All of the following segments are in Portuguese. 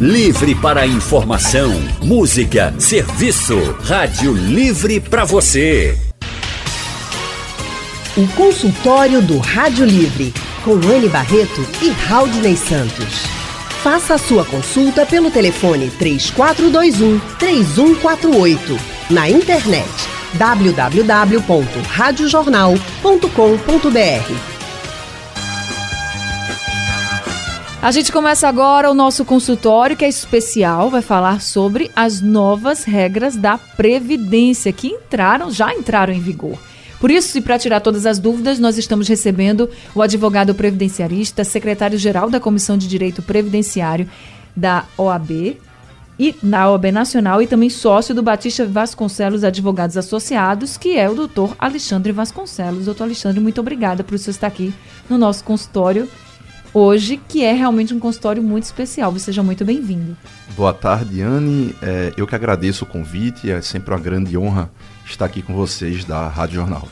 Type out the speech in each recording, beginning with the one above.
Livre para informação, música, serviço. Rádio Livre para você. O consultório do Rádio Livre, com Anne Barreto e Raudney Santos. Faça a sua consulta pelo telefone 3421 3148. Na internet www.radiojornal.com.br A gente começa agora o nosso consultório, que é especial, vai falar sobre as novas regras da Previdência que entraram, já entraram em vigor. Por isso, e para tirar todas as dúvidas, nós estamos recebendo o advogado previdenciarista, secretário-geral da Comissão de Direito Previdenciário da OAB, e na OAB Nacional e também sócio do Batista Vasconcelos Advogados Associados, que é o doutor Alexandre Vasconcelos. Doutor Alexandre, muito obrigada por você estar aqui no nosso consultório hoje, que é realmente um consultório muito especial. Você seja muito bem-vindo. Boa tarde, Anne. É, eu que agradeço o convite, é sempre uma grande honra estar aqui com vocês da Rádio Jornal.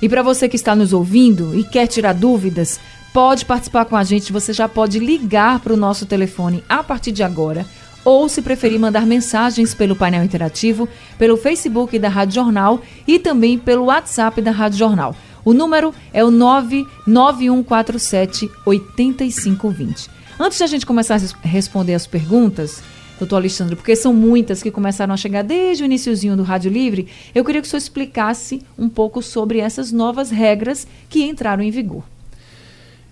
E para você que está nos ouvindo e quer tirar dúvidas, pode participar com a gente. Você já pode ligar para o nosso telefone a partir de agora. Ou, se preferir, mandar mensagens pelo painel interativo, pelo Facebook da Rádio Jornal e também pelo WhatsApp da Rádio Jornal. O número é o 99147 8520. Antes de a gente começar a responder as perguntas, doutor Alexandre, porque são muitas que começaram a chegar desde o iníciozinho do Rádio Livre, eu queria que o senhor explicasse um pouco sobre essas novas regras que entraram em vigor.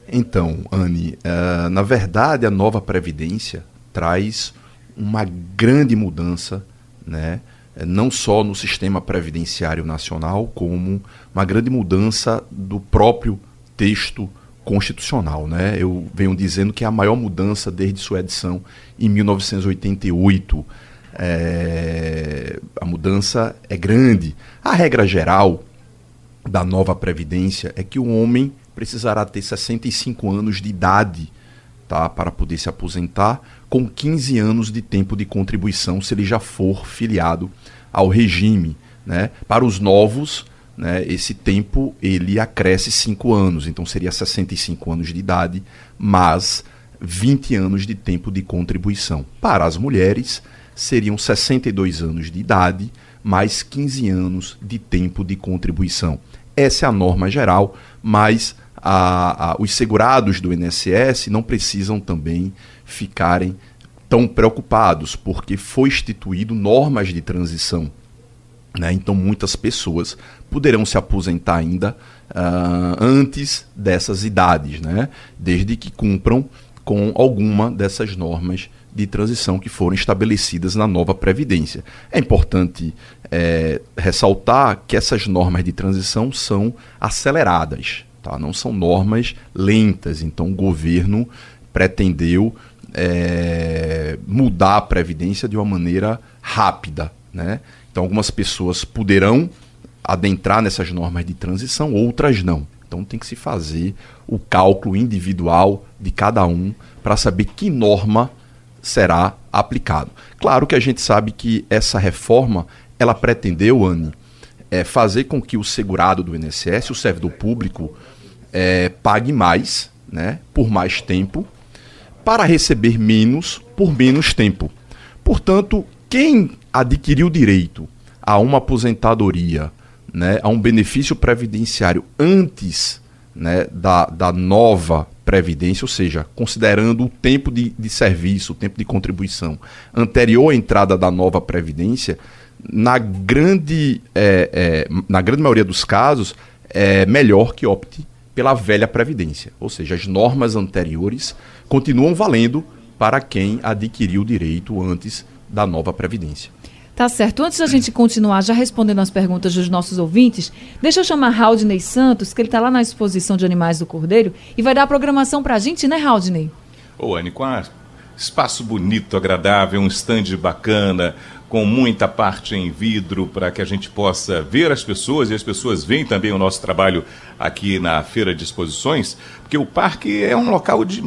Então, Anne, uh, na verdade, a nova Previdência traz uma grande mudança, né? É, não só no sistema previdenciário nacional, como uma grande mudança do próprio texto constitucional. Né? Eu venho dizendo que é a maior mudança desde sua edição em 1988. É, a mudança é grande. A regra geral da nova Previdência é que o homem precisará ter 65 anos de idade tá, para poder se aposentar, com 15 anos de tempo de contribuição, se ele já for filiado ao regime. Né? Para os novos, né, esse tempo ele acresce 5 anos, então seria 65 anos de idade, mas 20 anos de tempo de contribuição. Para as mulheres, seriam 62 anos de idade, mais 15 anos de tempo de contribuição. Essa é a norma geral, mas a, a, os segurados do INSS não precisam também ficarem tão preocupados, porque foi instituído normas de transição. Né? Então, muitas pessoas poderão se aposentar ainda uh, antes dessas idades, né? desde que cumpram com alguma dessas normas de transição que foram estabelecidas na nova Previdência. É importante é, ressaltar que essas normas de transição são aceleradas, tá? não são normas lentas. Então, o governo pretendeu é, mudar a Previdência de uma maneira rápida. Né? Então, algumas pessoas poderão adentrar nessas normas de transição, outras não. Então, tem que se fazer o cálculo individual de cada um para saber que norma será aplicado. Claro que a gente sabe que essa reforma ela pretendeu, Anne, é, fazer com que o segurado do INSS, o servidor público, é, pague mais, né, por mais tempo, para receber menos por menos tempo. Portanto, quem adquiriu direito a uma aposentadoria, né, a um benefício previdenciário antes né, da, da nova previdência, ou seja, considerando o tempo de, de serviço, o tempo de contribuição anterior à entrada da nova previdência, na grande, é, é, na grande maioria dos casos, é melhor que opte pela velha previdência, ou seja, as normas anteriores continuam valendo para quem adquiriu o direito antes da nova Previdência. Tá certo. Antes da gente continuar já respondendo as perguntas dos nossos ouvintes, deixa eu chamar Raudney Santos, que ele está lá na exposição de animais do Cordeiro e vai dar a programação para a gente, né, Raudney? Ô, Anne, com a espaço bonito, agradável, um stand bacana, com muita parte em vidro para que a gente possa ver as pessoas e as pessoas veem também o nosso trabalho aqui na Feira de Exposições, porque o parque é um local de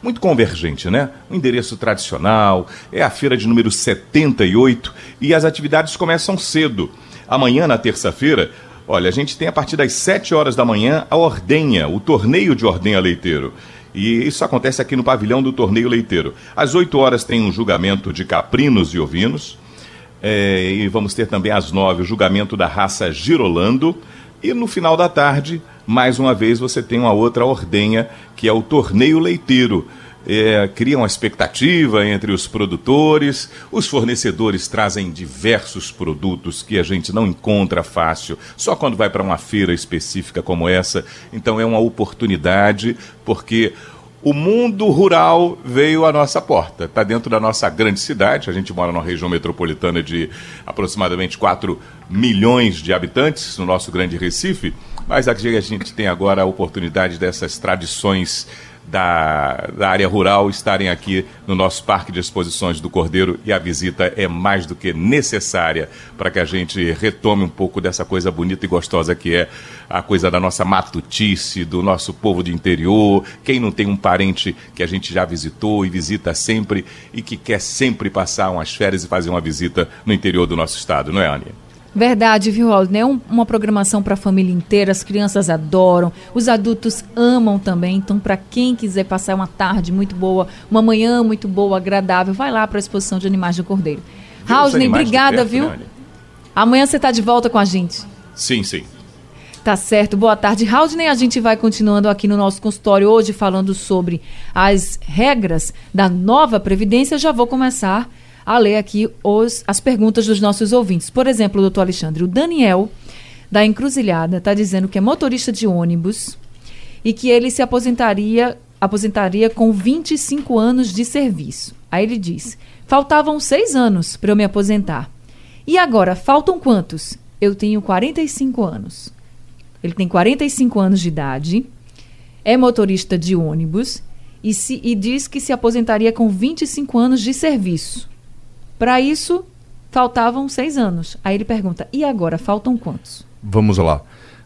muito convergente, né? Um endereço tradicional, é a feira de número 78 e as atividades começam cedo. Amanhã, na terça-feira, olha, a gente tem a partir das 7 horas da manhã a Ordenha, o torneio de Ordenha Leiteiro. E isso acontece aqui no pavilhão do Torneio Leiteiro. Às 8 horas tem um julgamento de caprinos e ovinos. É, e vamos ter também às 9 o julgamento da raça Girolando. E no final da tarde, mais uma vez, você tem uma outra ordenha, que é o Torneio Leiteiro é, cria uma expectativa entre os produtores, os fornecedores trazem diversos produtos que a gente não encontra fácil, só quando vai para uma feira específica como essa. Então é uma oportunidade, porque o mundo rural veio à nossa porta. Está dentro da nossa grande cidade. A gente mora numa região metropolitana de aproximadamente 4 milhões de habitantes, no nosso grande Recife. Mas aqui a gente tem agora a oportunidade dessas tradições da, da área rural estarem aqui no nosso Parque de Exposições do Cordeiro e a visita é mais do que necessária para que a gente retome um pouco dessa coisa bonita e gostosa que é a coisa da nossa matutice, do nosso povo de interior, quem não tem um parente que a gente já visitou e visita sempre e que quer sempre passar umas férias e fazer uma visita no interior do nosso estado, não é, Ania? Verdade, viu, Rodney? É um, uma programação para a família inteira, as crianças adoram, os adultos amam também. Então, para quem quiser passar uma tarde muito boa, uma manhã muito boa, agradável, vai lá para a exposição de animais do Cordeiro. Raulney, obrigada, perto, viu? Né, Amanhã você está de volta com a gente. Sim, sim. Tá certo. Boa tarde, Raudney. A gente vai continuando aqui no nosso consultório hoje falando sobre as regras da nova Previdência. Já vou começar a ler aqui os, as perguntas dos nossos ouvintes. Por exemplo, doutor Alexandre, o Daniel da Encruzilhada está dizendo que é motorista de ônibus e que ele se aposentaria, aposentaria com 25 anos de serviço. Aí ele diz: faltavam seis anos para eu me aposentar. E agora, faltam quantos? Eu tenho 45 anos. Ele tem 45 anos de idade, é motorista de ônibus e, se, e diz que se aposentaria com 25 anos de serviço. Para isso, faltavam seis anos. Aí ele pergunta: e agora faltam quantos? Vamos lá.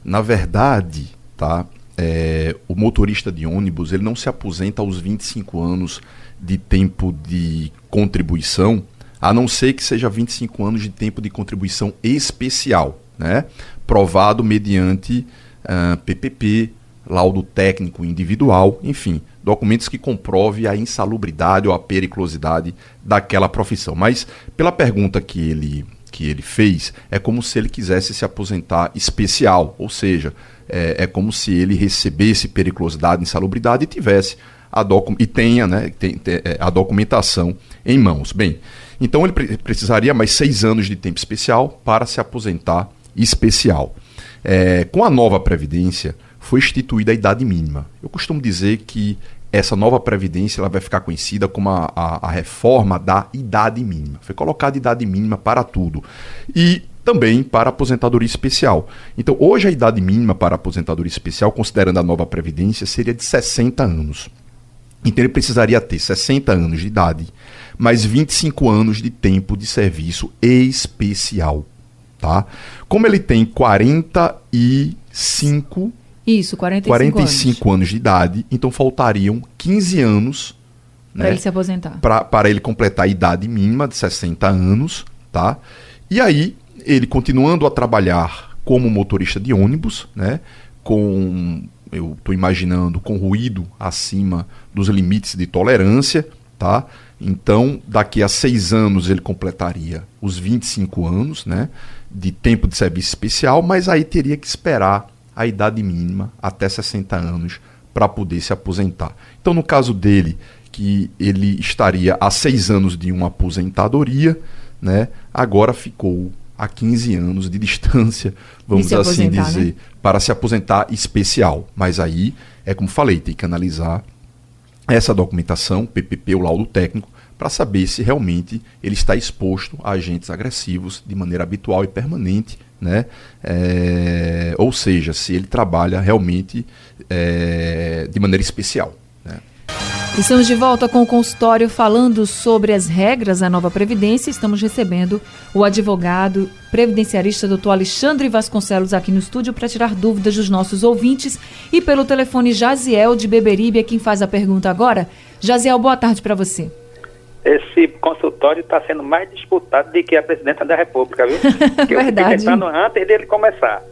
Na verdade, tá? É, o motorista de ônibus ele não se aposenta aos 25 anos de tempo de contribuição, a não ser que seja 25 anos de tempo de contribuição especial, né? provado mediante uh, ah, PPP, laudo técnico individual, enfim, documentos que comprove a insalubridade ou a periculosidade daquela profissão. Mas pela pergunta que ele que ele fez, é como se ele quisesse se aposentar especial, ou seja, é, é como se ele recebesse periculosidade, insalubridade e tivesse a docu e tenha, né, tem, tem, é, a documentação em mãos. Bem, então ele pre precisaria mais seis anos de tempo especial para se aposentar especial. É, com a nova previdência, foi instituída a idade mínima. Eu costumo dizer que essa nova previdência ela vai ficar conhecida como a, a, a reforma da idade mínima. Foi colocada idade mínima para tudo. E também para aposentadoria especial. Então, hoje a idade mínima para aposentadoria especial, considerando a nova previdência, seria de 60 anos. Então ele precisaria ter 60 anos de idade, mais 25 anos de tempo de serviço especial, tá? Como ele tem 45 isso, 45, 45 anos. anos de idade, então faltariam 15 anos para né, ele se aposentar. Para ele completar a idade mínima de 60 anos, tá? E aí, ele continuando a trabalhar como motorista de ônibus, né? Com, eu estou imaginando, com ruído acima dos limites de tolerância, tá? Então, daqui a seis anos ele completaria os 25 anos, né? De tempo de serviço especial, mas aí teria que esperar a idade mínima até 60 anos para poder se aposentar. Então, no caso dele, que ele estaria a seis anos de uma aposentadoria, né, agora ficou a 15 anos de distância, vamos assim dizer, né? para se aposentar especial. Mas aí, é como falei, tem que analisar essa documentação, PPP, o laudo técnico, para saber se realmente ele está exposto a agentes agressivos de maneira habitual e permanente né? É, ou seja, se ele trabalha realmente é, de maneira especial. Né? Estamos de volta com o consultório falando sobre as regras da nova Previdência. Estamos recebendo o advogado previdenciarista doutor Alexandre Vasconcelos aqui no estúdio para tirar dúvidas dos nossos ouvintes. E pelo telefone Jaziel de Beberibe é quem faz a pergunta agora. Jaziel, boa tarde para você esse consultório está sendo mais disputado do que a presidenta da República, viu? Que eu Verdade. pensando antes dele começar.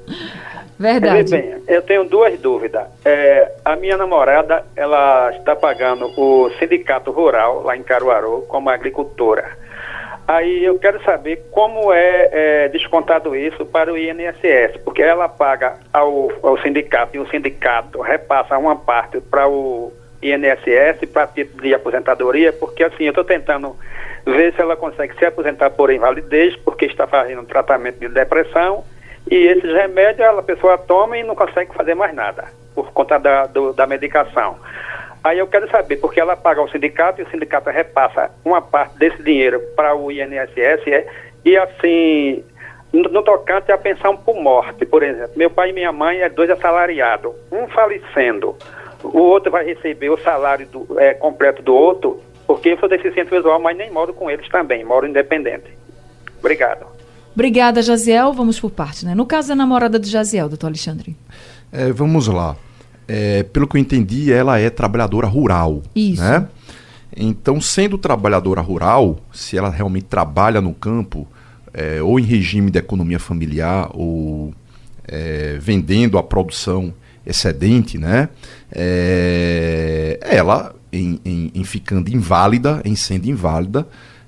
Verdade. Bem, eu tenho duas dúvidas. É, a minha namorada, ela está pagando o sindicato rural lá em Caruaru como agricultora. Aí eu quero saber como é, é descontado isso para o INSS, porque ela paga ao, ao sindicato e o sindicato repassa uma parte para o INSS para título de aposentadoria, porque assim, eu estou tentando ver se ela consegue se aposentar por invalidez, porque está fazendo tratamento de depressão, e esses remédios a pessoa toma e não consegue fazer mais nada, por conta da, do, da medicação. Aí eu quero saber, porque ela paga ao sindicato e o sindicato repassa uma parte desse dinheiro para o INSS é, e assim, no, no tocante à pensão por morte, por exemplo, meu pai e minha mãe é dois assalariados, um falecendo, o outro vai receber o salário do, é, completo do outro, porque eu sou deficiente visual, mas nem moro com eles também, moro independente. Obrigado. Obrigada, Jaziel. Vamos por parte, né? No caso da namorada de Jaziel, doutor Alexandre. É, vamos lá é, pelo que eu entendi, ela é trabalhadora rural. Isso. Né? Então, sendo trabalhadora rural, se ela realmente trabalha no campo, é, ou em regime de economia familiar, ou é, vendendo a produção excedente, né? É, ela, em, em, em, ficando inválida, em sendo inválida,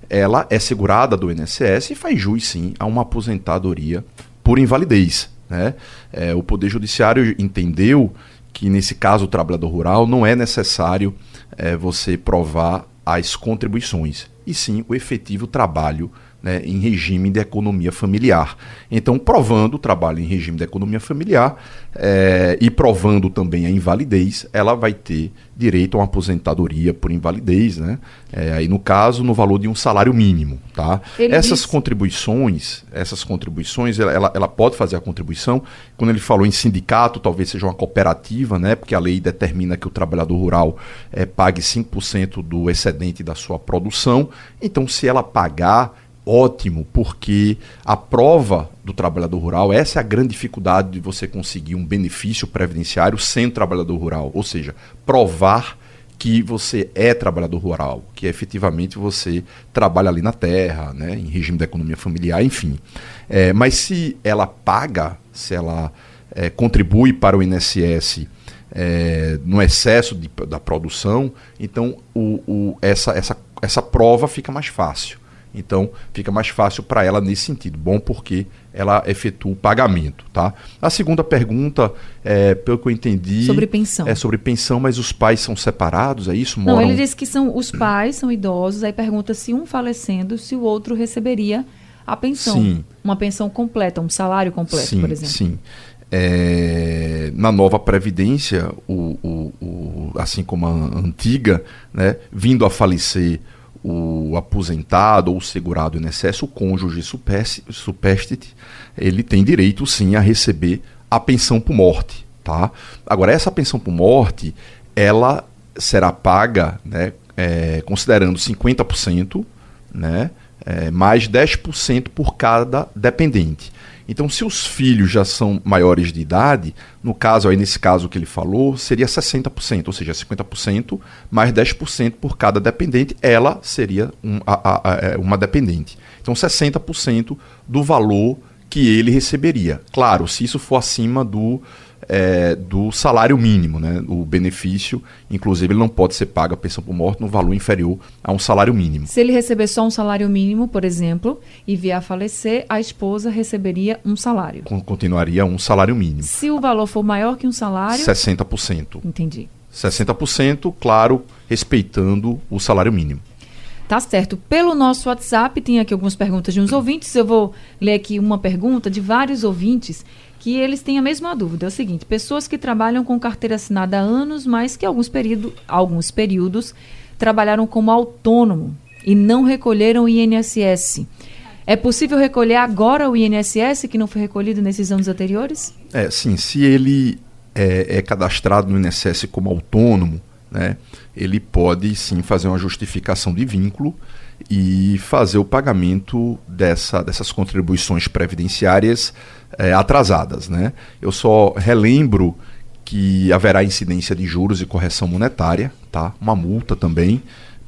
ela é segurada do INSS e faz jus, sim, a uma aposentadoria por invalidez. Né? É, o Poder Judiciário entendeu que nesse caso o trabalhador rural não é necessário é, você provar as contribuições, e sim o efetivo trabalho né, em regime de economia familiar. Então, provando o trabalho em regime de economia familiar é, e provando também a invalidez, ela vai ter direito a uma aposentadoria por invalidez, né? É, aí no caso, no valor de um salário mínimo, tá? Ele essas disse... contribuições, essas contribuições, ela, ela pode fazer a contribuição. Quando ele falou em sindicato, talvez seja uma cooperativa, né? Porque a lei determina que o trabalhador rural é, pague 5% do excedente da sua produção. Então, se ela pagar ótimo, porque a prova do trabalhador rural, essa é a grande dificuldade de você conseguir um benefício previdenciário sem trabalhador rural, ou seja, provar que você é trabalhador rural, que efetivamente você trabalha ali na terra, né, em regime da economia familiar, enfim. É, mas se ela paga, se ela é, contribui para o INSS é, no excesso de, da produção, então o, o, essa, essa, essa prova fica mais fácil. Então fica mais fácil para ela nesse sentido. Bom porque ela efetua o pagamento, tá? A segunda pergunta, é, pelo que eu entendi, sobre pensão. É sobre pensão, mas os pais são separados, é isso? Moram... Não, ele disse que são os pais são idosos. Aí pergunta se um falecendo, se o outro receberia a pensão, sim. uma pensão completa, um salário completo, sim, por exemplo. Sim. É, na nova previdência, o, o, o, assim como a antiga, né, vindo a falecer o aposentado ou segurado em excesso, o cônjuge supérstite, ele tem direito sim a receber a pensão por morte, tá? Agora essa pensão por morte, ela será paga, né, é, considerando 50%, né, é, mais 10% por cada dependente. Então, se os filhos já são maiores de idade, no caso aí nesse caso que ele falou, seria 60%, ou seja, 50% mais 10% por cada dependente, ela seria um, a, a, é, uma dependente. Então, 60% do valor que ele receberia. Claro, se isso for acima do é, do salário mínimo, né? O benefício, inclusive, ele não pode ser pago a pensão por morte no valor inferior a um salário mínimo. Se ele receber só um salário mínimo, por exemplo, e vier a falecer, a esposa receberia um salário. Continuaria um salário mínimo. Se o valor for maior que um salário. 60%. Entendi. 60%, claro, respeitando o salário mínimo. Tá certo. Pelo nosso WhatsApp, tem aqui algumas perguntas de uns ouvintes. Eu vou ler aqui uma pergunta de vários ouvintes que eles têm a mesma dúvida. É o seguinte: pessoas que trabalham com carteira assinada há anos, mas que alguns, período, alguns períodos trabalharam como autônomo e não recolheram o INSS. É possível recolher agora o INSS que não foi recolhido nesses anos anteriores? É, sim. Se ele é, é cadastrado no INSS como autônomo, né, ele pode sim fazer uma justificação de vínculo e fazer o pagamento dessa, dessas contribuições previdenciárias é, atrasadas. Né? Eu só relembro que haverá incidência de juros e correção monetária, tá? uma multa também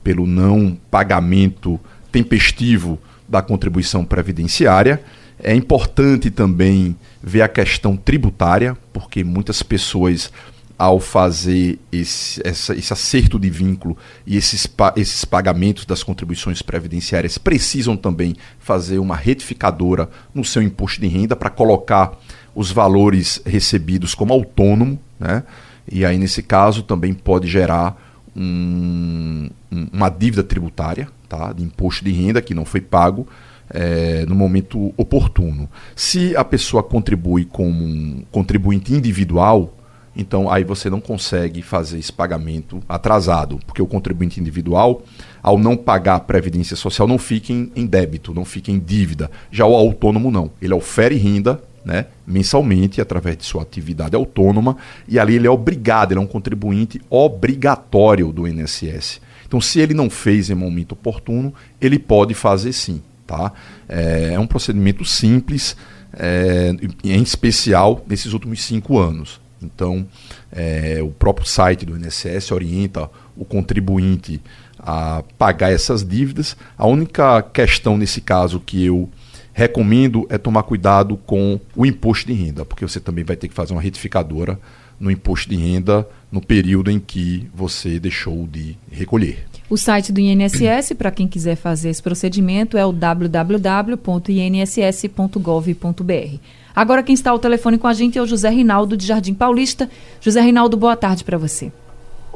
pelo não pagamento tempestivo da contribuição previdenciária É importante também ver a questão tributária, porque muitas pessoas ao fazer esse, essa, esse acerto de vínculo e esses, esses pagamentos das contribuições previdenciárias precisam também fazer uma retificadora no seu imposto de renda para colocar os valores recebidos como autônomo, né? E aí, nesse caso, também pode gerar um, uma dívida tributária, tá? De imposto de renda que não foi pago é, no momento oportuno. Se a pessoa contribui como um contribuinte individual, então aí você não consegue fazer esse pagamento atrasado, porque o contribuinte individual, ao não pagar a previdência social, não fica em, em débito, não fica em dívida. Já o autônomo não, ele ofere renda né, mensalmente através de sua atividade autônoma e ali ele é obrigado, ele é um contribuinte obrigatório do INSS. Então, se ele não fez em momento oportuno, ele pode fazer sim. Tá? É, é um procedimento simples, é, em especial nesses últimos cinco anos. Então, é, o próprio site do INSS orienta o contribuinte a pagar essas dívidas. A única questão nesse caso que eu recomendo é tomar cuidado com o imposto de renda, porque você também vai ter que fazer uma retificadora no imposto de renda no período em que você deixou de recolher. O site do INSS, para quem quiser fazer esse procedimento, é o www.inss.gov.br. Agora quem está ao telefone com a gente é o José Rinaldo de Jardim Paulista. José Rinaldo, boa tarde para você.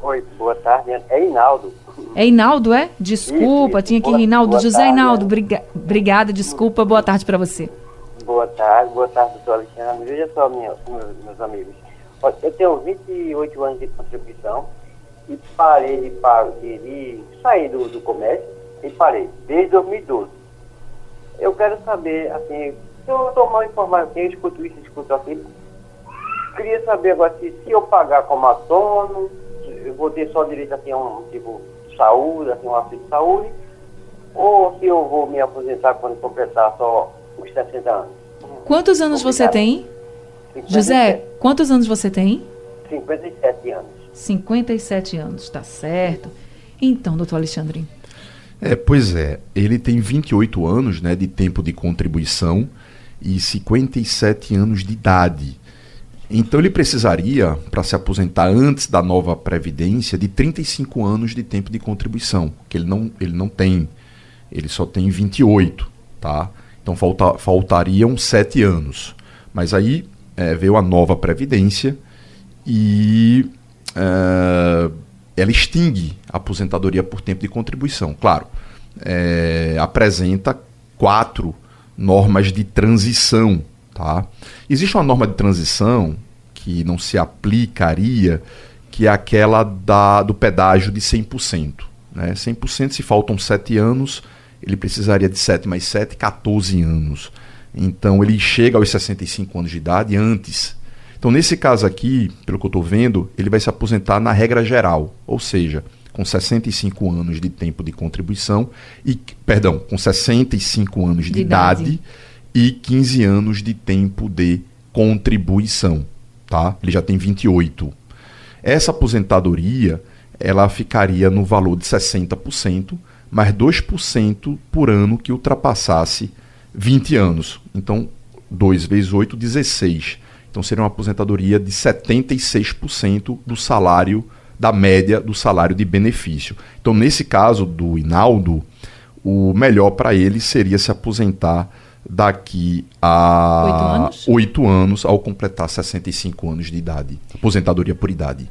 Oi, boa tarde. É Hinaldo. É Hinaldo, é? Desculpa, isso, tinha aqui Rinaldo. José tarde, Hinaldo, briga, obrigada, desculpa. Boa tarde para você. Boa tarde, boa tarde, doutor Alexandre. Veja só, minha, meus, amigos. Eu tenho 28 anos de contribuição e parei de, de, de sair do, do comércio e parei desde 2012. Eu quero saber, assim, eu tomar informação, eu escuto isso, escuto aquilo. Queria saber agora se, se eu pagar como autônomo, eu vou ter só direito a um tipo de saúde, assim, um auxílio de saúde, ou se eu vou me aposentar quando completar só os 60 anos. Quantos anos você tem? 57. José, quantos anos você tem? 57 anos. 57 anos, tá certo. Então, doutor Alexandre. É, pois é, ele tem 28 anos né, de tempo de contribuição e 57 anos de idade. Então ele precisaria, para se aposentar antes da nova Previdência, de 35 anos de tempo de contribuição, que ele não, ele não tem. Ele só tem 28, tá? Então falta, faltariam 7 anos. Mas aí é, veio a nova Previdência e é, ela extingue a aposentadoria por tempo de contribuição. Claro, é, apresenta quatro normas de transição. Tá? Existe uma norma de transição que não se aplicaria, que é aquela da, do pedágio de 100%. Né? 100% se faltam 7 anos, ele precisaria de 7 mais 7, 14 anos. Então ele chega aos 65 anos de idade antes. Então, nesse caso aqui, pelo que eu estou vendo, ele vai se aposentar na regra geral, ou seja, com 65 anos de tempo de contribuição e perdão, com 65 anos de, de idade. idade e 15 anos de tempo de contribuição, tá? Ele já tem 28. Essa aposentadoria, ela ficaria no valor de 60%, mais 2% por ano que ultrapassasse 20 anos. Então, 2 vezes 8, 16. Então seria uma aposentadoria de 76% do salário da média do salário de benefício. Então, nesse caso do Inaldo, o melhor para ele seria se aposentar daqui a oito anos? oito anos, ao completar 65 anos de idade. Aposentadoria por idade.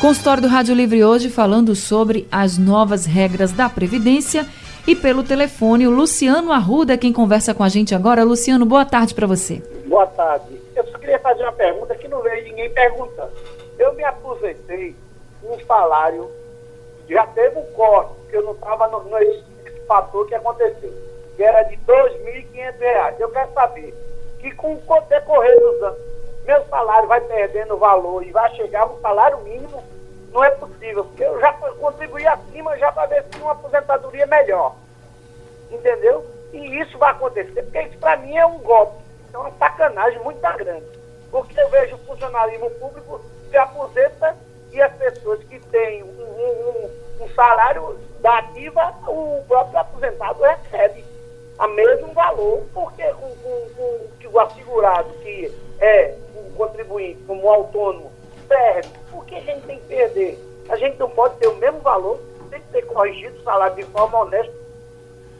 Consultório do Rádio Livre hoje falando sobre as novas regras da Previdência e pelo telefone o Luciano Arruda, quem conversa com a gente agora. Luciano, boa tarde para você. Boa tarde. Eu só queria fazer uma pergunta que não veio ninguém perguntando. Eu me aposentei um salário, já teve um corte, porque eu não estava no, no fator que aconteceu, que era de R$ 2.500. Eu quero saber que com o decorrer dos anos, meu salário vai perdendo valor e vai chegar um salário mínimo, não é possível, porque eu já contribuí acima já para ver se uma aposentadoria melhor. Entendeu? E isso vai acontecer, porque isso para mim é um golpe. É uma sacanagem muito grande. Porque eu vejo o funcionalismo público se aposenta e as pessoas que têm um, um, um salário da ativa, o próprio aposentado recebe. a mesmo valor, porque com, com, que o assegurado, que é um contribuinte, como autônomo, perde, por que a gente tem que perder? A gente não pode ter o mesmo valor, tem que ter corrigido o salário de forma honesta.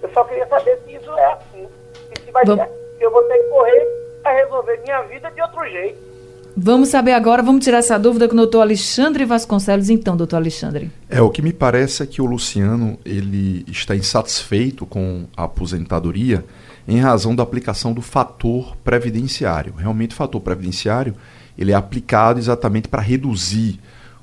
Eu só queria saber se isso é assim. E se vai Bom. ser, eu vou ter que correr para resolver minha vida de outro jeito. Vamos saber agora, vamos tirar essa dúvida com o doutor Alexandre Vasconcelos. Então, doutor Alexandre. É, o que me parece é que o Luciano ele está insatisfeito com a aposentadoria em razão da aplicação do fator previdenciário. Realmente, o fator previdenciário ele é aplicado exatamente para reduzir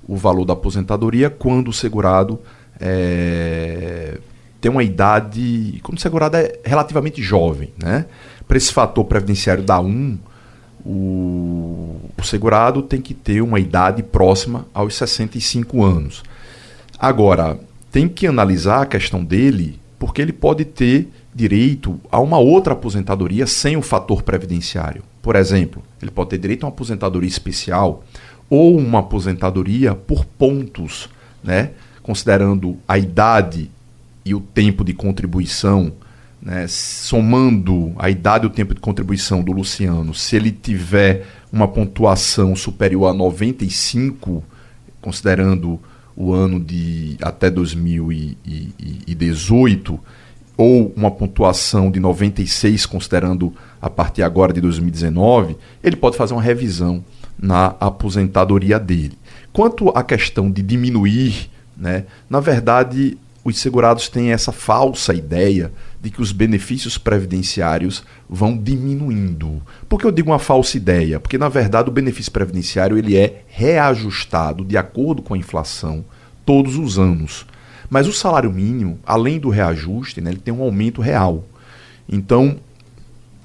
o valor da aposentadoria quando o segurado é, tem uma idade, quando o segurado é relativamente jovem, né? Para esse fator previdenciário dar 1, o, o segurado tem que ter uma idade próxima aos 65 anos. Agora, tem que analisar a questão dele, porque ele pode ter direito a uma outra aposentadoria sem o fator previdenciário. Por exemplo, ele pode ter direito a uma aposentadoria especial ou uma aposentadoria por pontos, né? considerando a idade e o tempo de contribuição, né? somando a idade e o tempo de contribuição do Luciano, se ele tiver uma pontuação superior a 95, considerando o ano de até 2018, ou uma pontuação de 96, considerando a partir agora de 2019, ele pode fazer uma revisão na aposentadoria dele. Quanto à questão de diminuir, né, na verdade, os segurados têm essa falsa ideia de que os benefícios previdenciários vão diminuindo. Por que eu digo uma falsa ideia? Porque na verdade o benefício previdenciário ele é reajustado de acordo com a inflação todos os anos. Mas o salário mínimo, além do reajuste, né, ele tem um aumento real. Então,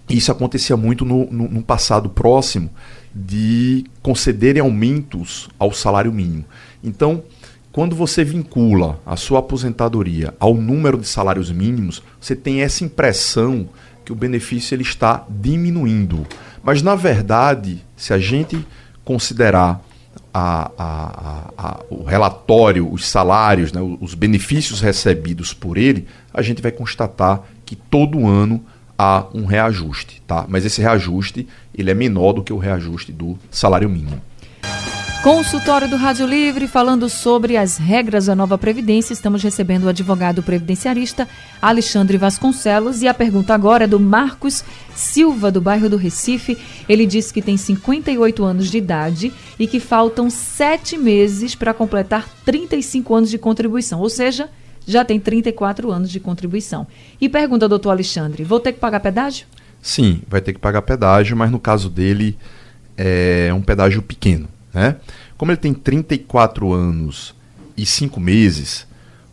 isso acontecia muito no, no, no passado próximo de concederem aumentos ao salário mínimo. Então, quando você vincula a sua aposentadoria ao número de salários mínimos, você tem essa impressão que o benefício ele está diminuindo. Mas, na verdade, se a gente considerar a, a, a, o relatório, os salários, né, os benefícios recebidos por ele, a gente vai constatar que todo ano há um reajuste, tá? Mas esse reajuste ele é menor do que o reajuste do salário mínimo. Consultório do Rádio Livre, falando sobre as regras da nova Previdência. Estamos recebendo o advogado previdenciarista Alexandre Vasconcelos. E a pergunta agora é do Marcos Silva, do bairro do Recife. Ele diz que tem 58 anos de idade e que faltam sete meses para completar 35 anos de contribuição. Ou seja, já tem 34 anos de contribuição. E pergunta, doutor Alexandre, vou ter que pagar pedágio? Sim, vai ter que pagar pedágio, mas no caso dele é um pedágio pequeno. Né? Como ele tem 34 anos e 5 meses,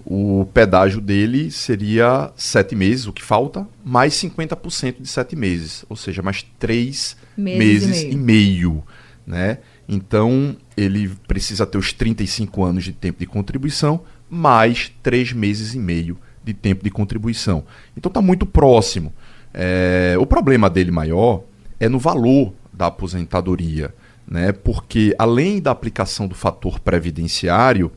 o pedágio dele seria 7 meses, o que falta, mais 50% de 7 meses, ou seja, mais 3 meses, meses, e meio. E meio né? Então, ele precisa ter os 35 anos de tempo de contribuição, mais 3 meses e meio de tempo de contribuição. Então, está muito próximo. É, o problema dele maior é no valor da aposentadoria né? porque além da aplicação do fator previdenciário,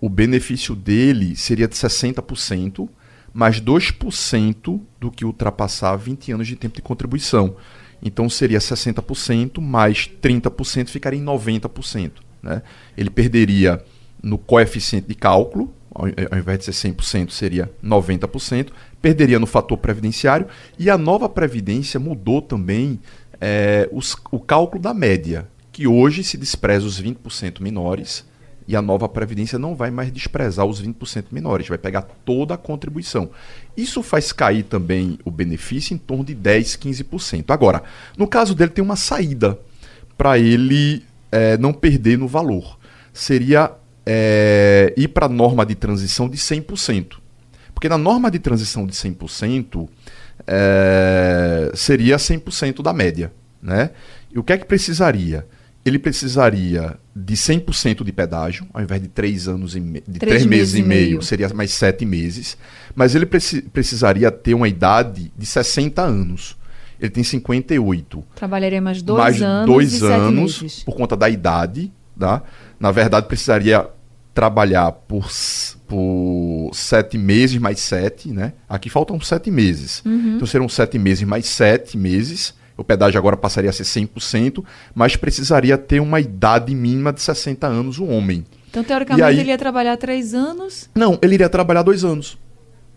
o benefício dele seria de 60%, mais 2% do que ultrapassar 20 anos de tempo de contribuição. Então seria 60%, mais 30% ficaria em 90%. Né? Ele perderia no coeficiente de cálculo, ao invés de ser 100%, seria 90%, perderia no fator previdenciário, e a nova Previdência mudou também é, os, o cálculo da média que hoje se despreza os 20% menores e a nova Previdência não vai mais desprezar os 20% menores, vai pegar toda a contribuição. Isso faz cair também o benefício em torno de 10, 15%. Agora, no caso dele, tem uma saída para ele é, não perder no valor. Seria é, ir para a norma de transição de 100%. Porque na norma de transição de 100%, é, seria 100% da média. Né? E o que é que precisaria? Ele precisaria de 100% de pedágio, ao invés de 3 anos e me... de 3, 3 meses, e meio, meio, seria mais 7 meses, mas ele preci... precisaria ter uma idade de 60 anos. Ele tem 58. Trabalharia mais dois mais anos. Dois anos, por conta da idade. Tá? Na verdade, precisaria trabalhar por por sete meses mais sete, né? Aqui faltam sete meses. Uhum. Então serão sete meses mais sete meses. O pedágio agora passaria a ser 100%, mas precisaria ter uma idade mínima de 60 anos o homem. Então, teoricamente, aí... ele ia trabalhar três anos? Não, ele iria trabalhar dois anos.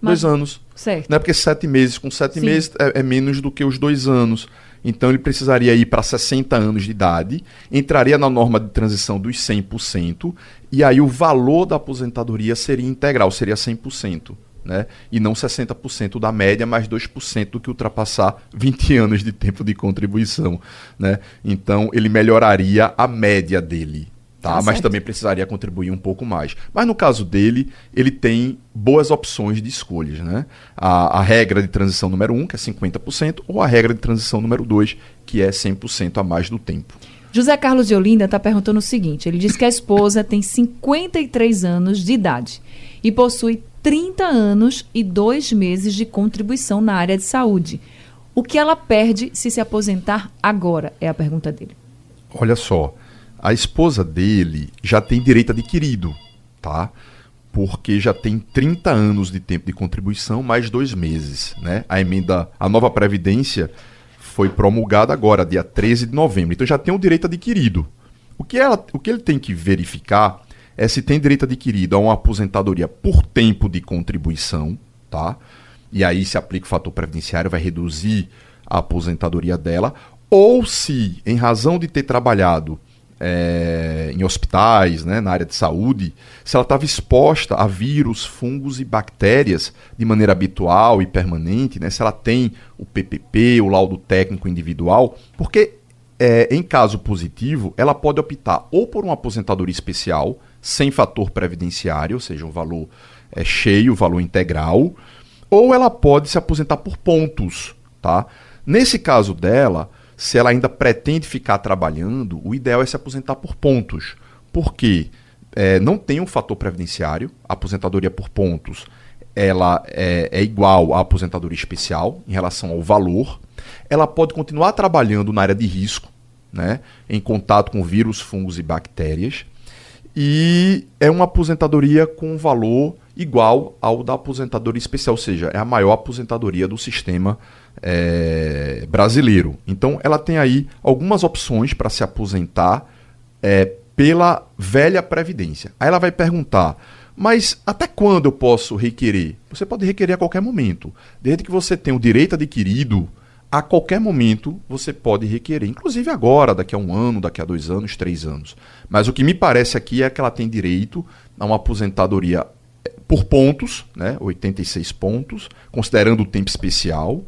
Mas... Dois anos. Certo. Não é porque sete meses com sete Sim. meses é, é menos do que os dois anos. Então ele precisaria ir para 60 anos de idade, entraria na norma de transição dos 100%, e aí o valor da aposentadoria seria integral, seria 100%. Né? E não 60% da média, mais 2% do que ultrapassar 20 anos de tempo de contribuição. Né? Então ele melhoraria a média dele. Tá, tá mas também precisaria contribuir um pouco mais. Mas no caso dele, ele tem boas opções de escolhas. Né? A, a regra de transição número 1, que é 50%, ou a regra de transição número 2, que é 100% a mais do tempo. José Carlos de Olinda está perguntando o seguinte: ele diz que a esposa tem 53 anos de idade e possui 30 anos e dois meses de contribuição na área de saúde. O que ela perde se se aposentar agora? É a pergunta dele. Olha só, a esposa dele já tem direito adquirido, tá? Porque já tem 30 anos de tempo de contribuição, mais dois meses, né? A emenda, a nova Previdência foi promulgada agora, dia 13 de novembro. Então já tem o direito adquirido. O que, ela, o que ele tem que verificar é se tem direito adquirido a uma aposentadoria por tempo de contribuição, tá? E aí se aplica o fator previdenciário, vai reduzir a aposentadoria dela, ou se, em razão de ter trabalhado é, em hospitais, né, na área de saúde, se ela estava exposta a vírus, fungos e bactérias de maneira habitual e permanente, né, se ela tem o PPP, o laudo técnico individual, porque é, em caso positivo, ela pode optar ou por uma aposentadoria especial, sem fator previdenciário, ou seja, um valor é, cheio, valor integral, ou ela pode se aposentar por pontos. Tá? Nesse caso dela, se ela ainda pretende ficar trabalhando, o ideal é se aposentar por pontos. Por quê? É, não tem um fator previdenciário, a aposentadoria por pontos ela é, é, igual à aposentadoria especial em relação ao valor. Ela pode continuar trabalhando na área de risco, né, em contato com vírus, fungos e bactérias. E é uma aposentadoria com valor igual ao da aposentadoria especial, ou seja, é a maior aposentadoria do sistema é, brasileiro. Então, ela tem aí algumas opções para se aposentar é, pela velha Previdência. Aí ela vai perguntar. Mas até quando eu posso requerer? Você pode requerer a qualquer momento. Desde que você tenha o direito adquirido, a qualquer momento você pode requerer. Inclusive agora, daqui a um ano, daqui a dois anos, três anos. Mas o que me parece aqui é que ela tem direito a uma aposentadoria é, por pontos, né? 86 pontos, considerando o tempo especial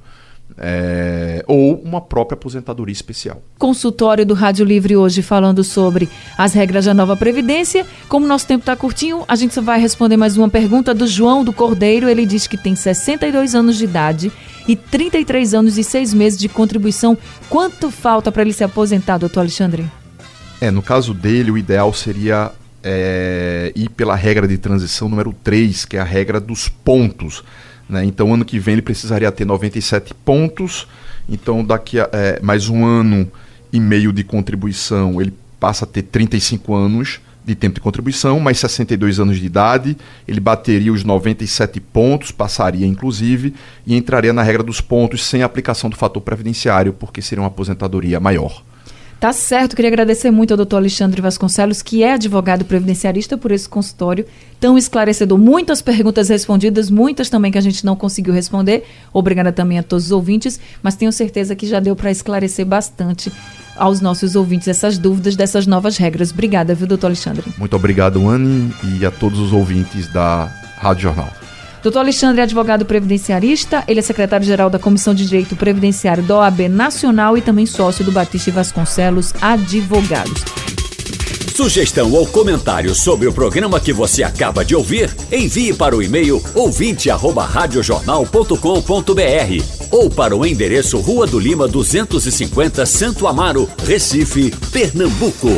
é, ou uma própria aposentadoria especial. Consultório do Rádio Livre hoje falando sobre as regras da nova Previdência. Como nosso tempo está curtinho, a gente só vai responder mais uma pergunta do João do Cordeiro. Ele diz que tem 62 anos de idade e 33 anos e 6 meses de contribuição. Quanto falta para ele se aposentar, doutor Alexandre? É, no caso dele, o ideal seria é, ir pela regra de transição número 3, que é a regra dos pontos. Né? Então, ano que vem ele precisaria ter 97 pontos. Então, daqui a é, mais um ano e meio de contribuição, ele passa a ter 35 anos de tempo de contribuição, mais 62 anos de idade, ele bateria os 97 pontos, passaria inclusive, e entraria na regra dos pontos sem aplicação do fator previdenciário, porque seria uma aposentadoria maior. Tá certo, queria agradecer muito ao doutor Alexandre Vasconcelos, que é advogado previdenciarista, por esse consultório tão esclarecedor. Muitas perguntas respondidas, muitas também que a gente não conseguiu responder. Obrigada também a todos os ouvintes, mas tenho certeza que já deu para esclarecer bastante aos nossos ouvintes essas dúvidas dessas novas regras. Obrigada, viu, doutor Alexandre? Muito obrigado, Anne, e a todos os ouvintes da Rádio Jornal. Doutor Alexandre é advogado previdenciarista, ele é secretário-geral da Comissão de Direito Previdenciário da OAB Nacional e também sócio do Batista Vasconcelos Advogados. Sugestão ou comentário sobre o programa que você acaba de ouvir, envie para o e-mail ouvinte@radiojornal.com.br ou para o endereço Rua do Lima 250, Santo Amaro, Recife, Pernambuco.